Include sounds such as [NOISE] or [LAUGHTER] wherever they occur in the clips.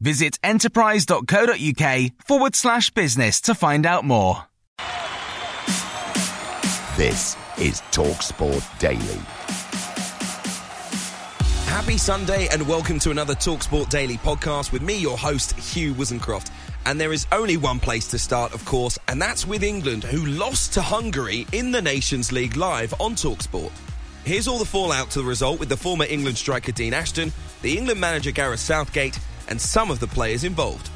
Visit enterprise.co.uk forward slash business to find out more. This is TalkSport Daily. Happy Sunday and welcome to another Talksport Daily podcast with me, your host, Hugh Woozencroft. And there is only one place to start, of course, and that's with England, who lost to Hungary in the Nations League live on Talksport. Here's all the fallout to the result with the former England striker Dean Ashton, the England manager Gareth Southgate, and some of the players involved.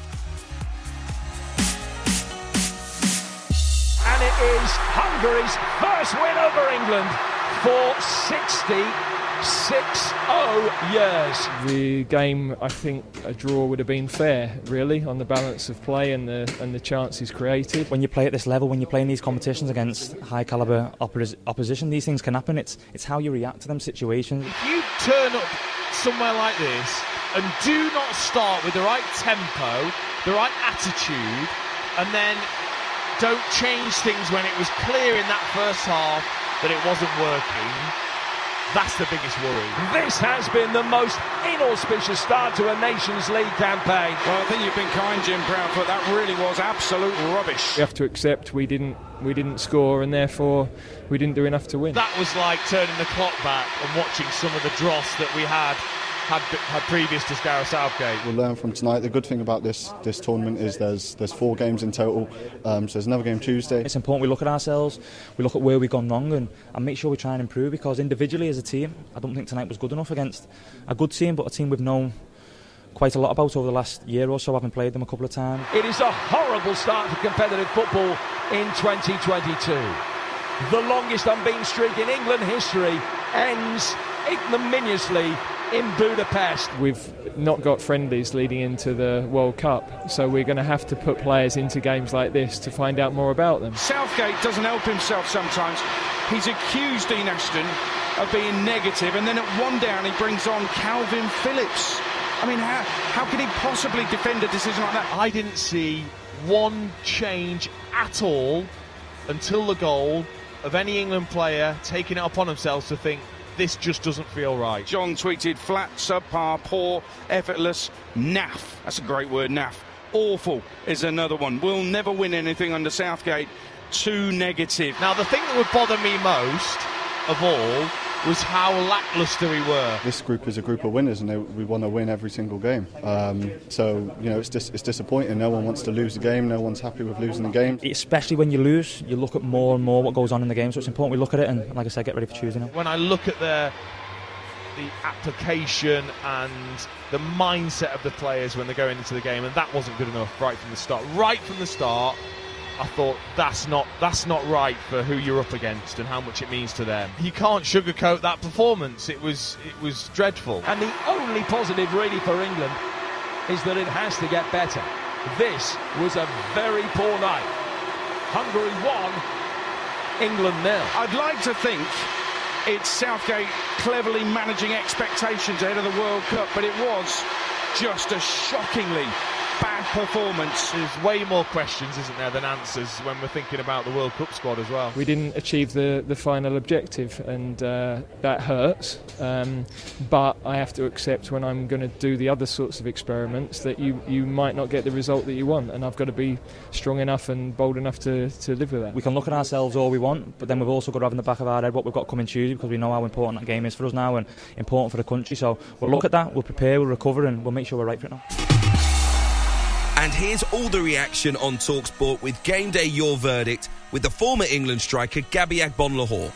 And it is Hungary's first win over England for 66 years. The game, I think, a draw would have been fair, really, on the balance of play and the and the chances created. When you play at this level, when you play in these competitions against high caliber oppos- opposition, these things can happen. It's it's how you react to them situations. If you turn up somewhere like this and do not start with the right tempo, the right attitude, and then don't change things when it was clear in that first half that it wasn't working, that's the biggest worry. This has been the most inauspicious start to a Nations League campaign. Well, I think you've been kind, Jim Proudfoot. That really was absolute rubbish. We have to accept we didn't we didn't score and therefore we didn't do enough to win. That was like turning the clock back and watching some of the dross that we had had, had previous to Gareth Southgate. We'll learn from tonight. The good thing about this this tournament is there's there's four games in total. Um, so there's another game Tuesday. It's important we look at ourselves, we look at where we've gone wrong, and, and make sure we try and improve. Because individually as a team, I don't think tonight was good enough against a good team, but a team we've known quite a lot about over the last year or so, having played them a couple of times. It is a horrible start to competitive football in 2022. The longest unbeaten streak in England history ends ignominiously in Budapest. We've not got friendlies leading into the World Cup, so we're going to have to put players into games like this to find out more about them. Southgate doesn't help himself sometimes. He's accused Dean Ashton of being negative, and then at one down he brings on Kalvin Phillips. I mean, how, how can he possibly defend a decision like that? I didn't see one change at all until the goal of any England player taking it upon themselves to think this just doesn't feel right. John tweeted flat, subpar, poor, effortless, naff. That's a great word, naff. Awful is another one. We'll never win anything under Southgate. Too negative. Now, the thing that would bother me most of all was how lackluster we were. This group is a group of winners, and they, we want to win every single game. Um, so you know it's dis- it's disappointing. No one wants to lose the game. No one's happy with losing the game. Especially when you lose, you look at more and more what goes on in the game. So it's important we look at it, and like I said, get ready for Tuesday now. When I look at the the application and the mindset of the players when they're going into the game, and that wasn't good enough right from the start. Right from the start, I thought that's not that's not right for who you're up against and how much it means to them. You can't sugarcoat that performance. It was it was dreadful. And the only positive really for England is that it has to get better. This was a very poor night. Hungary won, England nil. I'd like to think it's Southgate cleverly managing expectations ahead of the World Cup, but it was just a shockingly bad performance. There's way more questions, isn't there, than answers when we're thinking about the World Cup squad as well. We didn't achieve the, the final objective, and uh, that hurts. Um, but I have to accept when I'm going to do the other sorts of experiments that you, you might not get the result that you want, and I've got to be strong enough and bold enough to, to live with that. We can look at ourselves all we want, but then we've also got to have in the back of our head what we've got coming Tuesday because we know how important that game is for us now and important for the country. So we'll look at that, we'll prepare, we'll recover, and we'll make sure we're right for it now. And here's all the reaction on Talksport with Game Day Your Verdict with the former England striker Gabby Agbonlahor.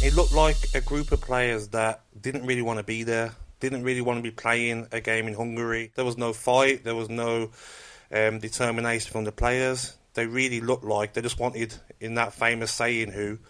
It looked like a group of players that didn't really want to be there, didn't really want to be playing a game in Hungary. There was no fight, there was no um, determination from the players. They really looked like they just wanted, in that famous saying, who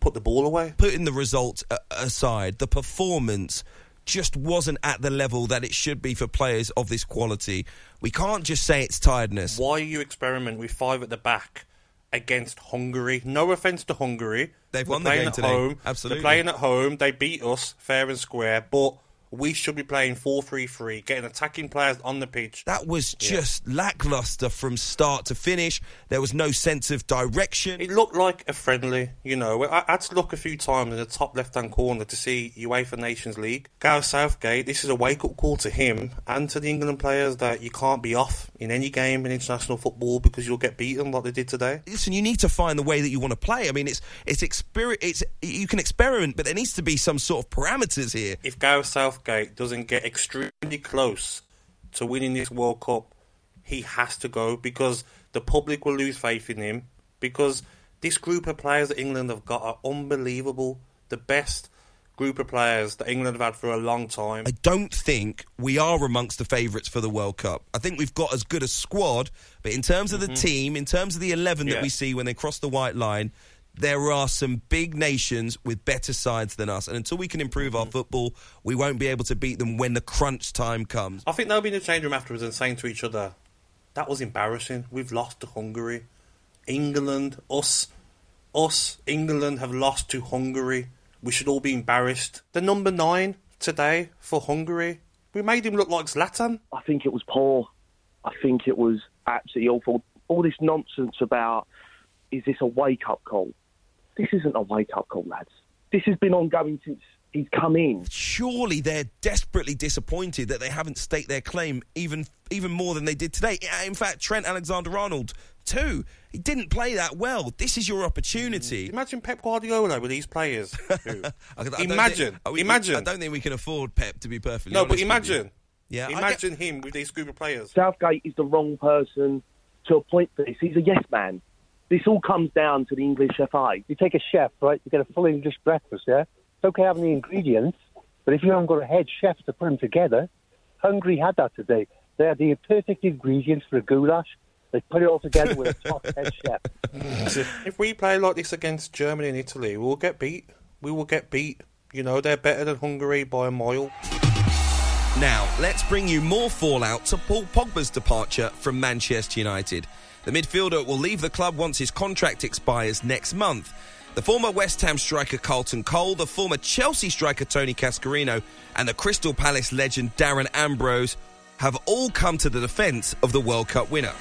put the ball away. Putting the result aside, the performance just wasn't at the level that it should be for players of this quality. We can't just say it's tiredness. Why are you experiment with five at the back against Hungary? No offence to Hungary. They've We're won the game at today. Home. Absolutely. They're playing at home. They beat us fair and square, but we should be playing 4-3-3, getting attacking players on the pitch. That was just lackluster from start to finish. There was no sense of direction. It looked like a friendly, you know. I I had to look a few times in the top left-hand corner to see UEFA Nations League. Gareth Southgate, this is a wake-up call to him and to the England players that you can't be off in any game in international football because you'll get beaten like they did today. Listen, you need to find the way that you want to play. I mean, it's it's exper- it's you can experiment, but there needs to be some sort of parameters here. If Gareth Southgate doesn't get extremely close to winning this World Cup, he has to go because the public will lose faith in him. Because this group of players that England have got are unbelievable. The best group of players that England have had for a long time. I don't think we are amongst the favourites for the World Cup. I think we've got as good a squad, but in terms of the mm-hmm. team, in terms of the 11 that we see when they cross the white line, there are some big nations with better sides than us. And until we can improve our mm-hmm. football, we won't be able to beat them when the crunch time comes. I think they'll be in the change room afterwards and saying to each other, "That was embarrassing. We've lost to Hungary. England, us, us, England have lost to Hungary. We should all be embarrassed." The number nine today for Hungary, we made him look like Zlatan. I think it was poor. I think it was absolutely awful. All this nonsense about is this a wake up call? This isn't a wake up call, lads. This has been ongoing since he's come in. Surely they're desperately disappointed that they haven't staked their claim even even more than they did today. In fact, Trent Alexander-Arnold too. He didn't play that well. This is your opportunity. Mm. Imagine Pep Guardiola with these players. Who- [LAUGHS] I don't imagine, think- we- imagine. I don't think we can afford Pep to be perfectly no, honest but imagine. Yeah, I imagine him with these group of players. Southgate is the wrong person to appoint for this. He's a yes man. This all comes down to the English FA. You take a chef, right? You get a full English breakfast, yeah? It's okay having the ingredients, but if you haven't got a head chef to put them together, Hungary had that today. They had the perfect ingredients for a goulash. They put it all together with a [LAUGHS] top head chef. [LAUGHS] if we play like this against Germany and Italy, we'll get beat. We will get beat. You know, they're better than Hungary by a mile. Now, let's bring you more fallout to Paul Pogba's departure from Manchester United. The midfielder will leave the club once his contract expires next month. The former West Ham striker Carlton Cole, the former Chelsea striker Tony Cascarino, and the Crystal Palace legend Darren Ambrose have all come to the defence of the World Cup winner.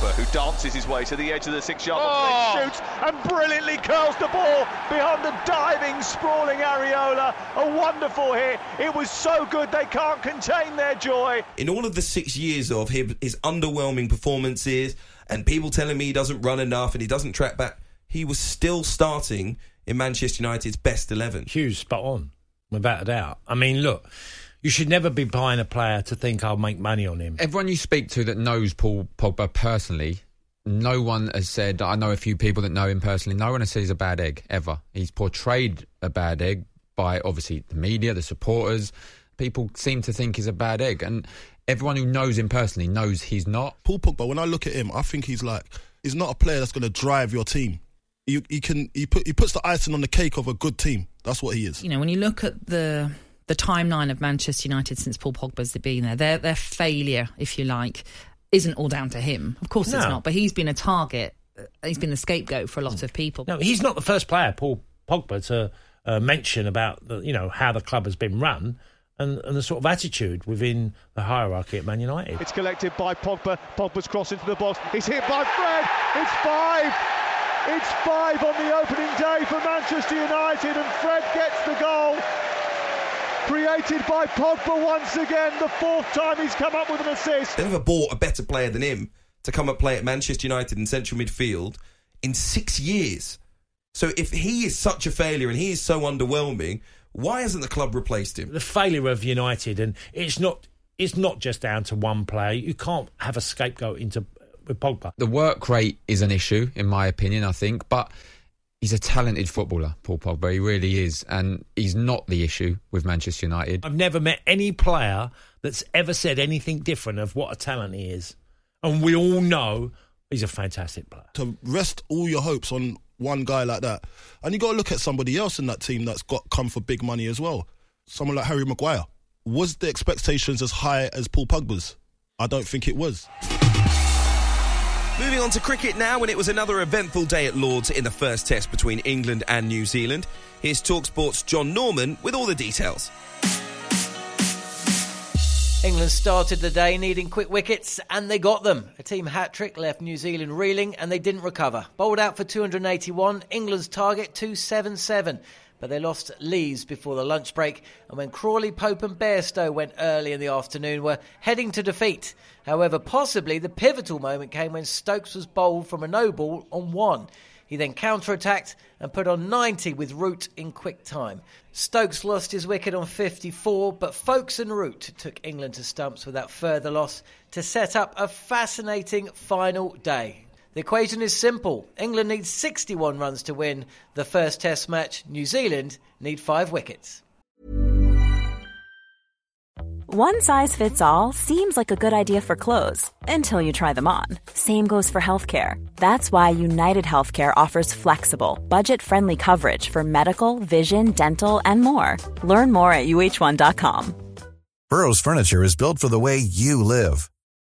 Pogba, who dances his way to the edge of the six-yard box, Oh. then shoots and brilliantly curls the ball behind the diving, sprawling Areola. A wonderful hit. It was so good they can't contain their joy. in all of the six years of his, his underwhelming performances and people telling me he doesn't run enough and he doesn't track back, he was still starting in Manchester United's best 11. Hughes spot on, without a doubt. I mean, look, you should never be buying a player to think I'll make money on him. Everyone you speak to that knows Paul Pogba personally, no one has said. I know a few people that know him personally. No one has said he's a bad egg ever. He's portrayed a bad egg by obviously the media, the supporters. People seem to think he's a bad egg, and everyone who knows him personally knows he's not. Paul Pogba, when I look at him, I think he's like he's not a player that's going to drive your team. He, he can he put he puts the icing on the cake of a good team. That's what he is. You know, when you look at the the timeline of Manchester United since Paul Pogba's been there, their their failure, if you like, isn't all down to him. Of course, it's not. But he's been a target. uh, He's been the scapegoat for a lot of people. No, he's not the first player, Paul Pogba, to uh, mention about the, you know how the club has been run and, and the sort of attitude within the hierarchy at Man United. It's collected by Pogba. Pogba's cross into the box. He's hit by Fred. It's five. It's five on the opening day for Manchester United, and Fred gets the goal. Created by Pogba once again, the fourth time he's come up with an assist. They never bought a better player than him to come and play at Manchester United in central midfield in six years. So if he is such a failure and he is so underwhelming, Why hasn't the club replaced him? The failure of United, and it's not it's not just down to one player. You can't have a scapegoat into with Pogba. The work rate is an issue, in my opinion, I think, but he's a talented footballer, Paul Pogba. He really is. And he's not the issue with Manchester United. I've never met any player that's ever said anything different of what a talent he is. And we all know he's a fantastic player. To rest all your hopes on one guy like that. And you got to look at somebody else in that team that's got come for big money as well. Someone like Harry Maguire. Was the expectations as high as Paul Pogba's? I don't think it was. Moving on to cricket now, when it was another eventful day at Lords in the first test between England and New Zealand. Here's Talksport's John Norman with all the details. England started the day needing quick wickets, and they got them. A team hat trick left New Zealand reeling, and they didn't recover. Bowled out for 281, England's target 277 but they lost Lees before the lunch break. And when Crawley, Pope, and Bairstow went early in the afternoon, were heading to defeat. However, possibly the pivotal moment came when Stokes was bowled from a no ball on one. He then counter-attacked and put on 90 with Root in quick time. Stokes lost his wicket on 54, but Foakes and Root took England to stumps without further loss to set up a fascinating final day. The equation is simple. England needs 61 runs to win the first Test match. New Zealand need five wickets. One size fits all seems like a good idea for clothes until you try them on. Same goes for healthcare. That's why United Healthcare offers flexible, budget friendly coverage for medical, vision, dental, and more. Learn more at uh1.com. Burrow's Furniture is built for the way you live.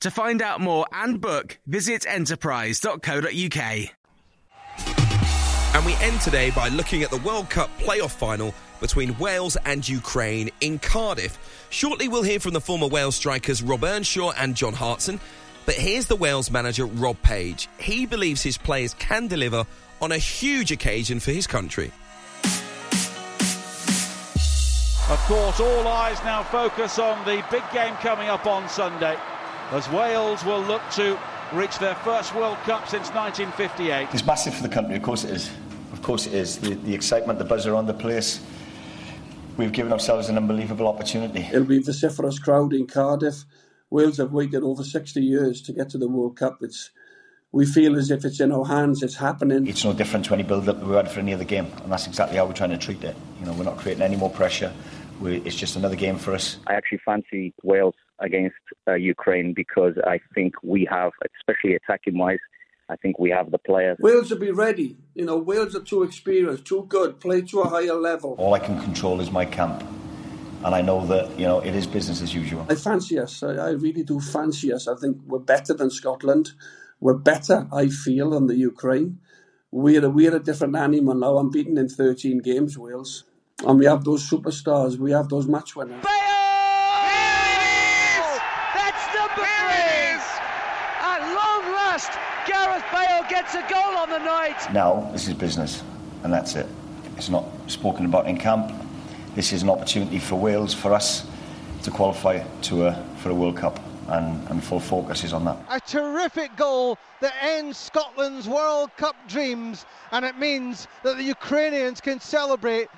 To find out more and book, visit enterprise.co.uk. And we end today by looking at the World Cup playoff final between Wales and Ukraine in Cardiff. Shortly, we'll hear from the former Wales strikers Rob Earnshaw and John Hartson. But here's the Wales manager Rob Page. He believes his players can deliver on a huge occasion for his country. Of course, all eyes now focus on the big game coming up on Sunday as Wales will look to reach their first World Cup since 1958. It's massive for the country, of course it is. Of course it is. The, the excitement, the buzz around the place. We've given ourselves an unbelievable opportunity. It'll be a vociferous crowd in Cardiff. Wales have waited over 60 years to get to the World Cup. It's we feel as if it's in our hands, it's happening. It's no different to any build up we had for any other game, and that's exactly how we're trying to treat it. You know, we're not creating any more pressure. We, it's just another game for us. I actually fancy Wales against uh, Ukraine because I think we have, especially attacking wise, I think we have the players. Wales will be ready. You know, Wales are too experienced, too good, play to a higher level. All I can control is my camp. And I know that, you know, it is business as usual. I fancy us. I, I really do fancy us. I think we're better than Scotland. We're better, I feel, than the Ukraine. We're a, we're a different animal now. I'm beaten in 13 games, Wales. And we have those superstars. We have those match winners. That's number three. At long last, Gareth Bale gets a goal on the night. Now, this is business, and that's it. It's not spoken about in camp. This is an opportunity for Wales, for us, to qualify to a, for a World Cup, and, and full focus is on that. A terrific goal that ends Scotland's World Cup dreams, and it means that the Ukrainians can celebrate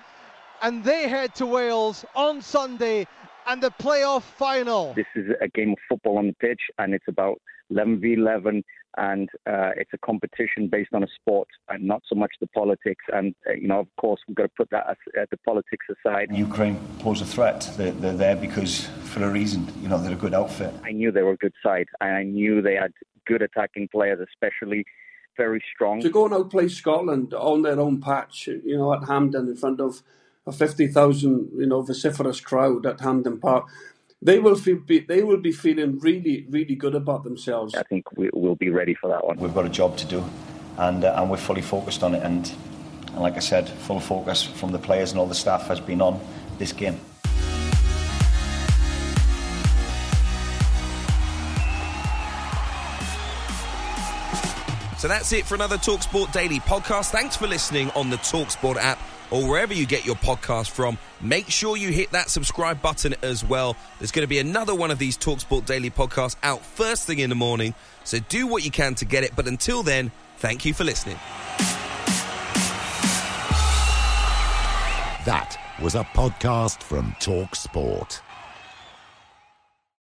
and they head to Wales on Sunday and the playoff final. This is a game of football on the pitch, and it's about 11 v 11. And uh, it's a competition based on a sport and not so much the politics. And uh, you know, of course, we've got to put that as, uh, the politics aside. Ukraine pose a threat. They're, they're there because for a reason. You know, they're a good outfit. I knew they were a good side, and I knew they had good attacking players, especially very strong. To go and outplay Scotland on their own patch, you know, at Hampden in front of a fifty thousand, you know, vociferous crowd at Hampden Park they will feel be, they will be feeling really really good about themselves. I think we, will be ready for that one. We've got a job to do, and uh, and we're fully focused on it. And, and like I said, full focus from the players and all the staff has been on this game. So that's it for another Talksport Daily podcast. Thanks for listening on the Talksport app or wherever you get your podcast from. Make sure you hit that subscribe button as well. There's going to be another one of these Talksport Daily podcasts out first thing in the morning. So do what you can to get it. But until then, thank you for listening. That was a podcast from Talksport.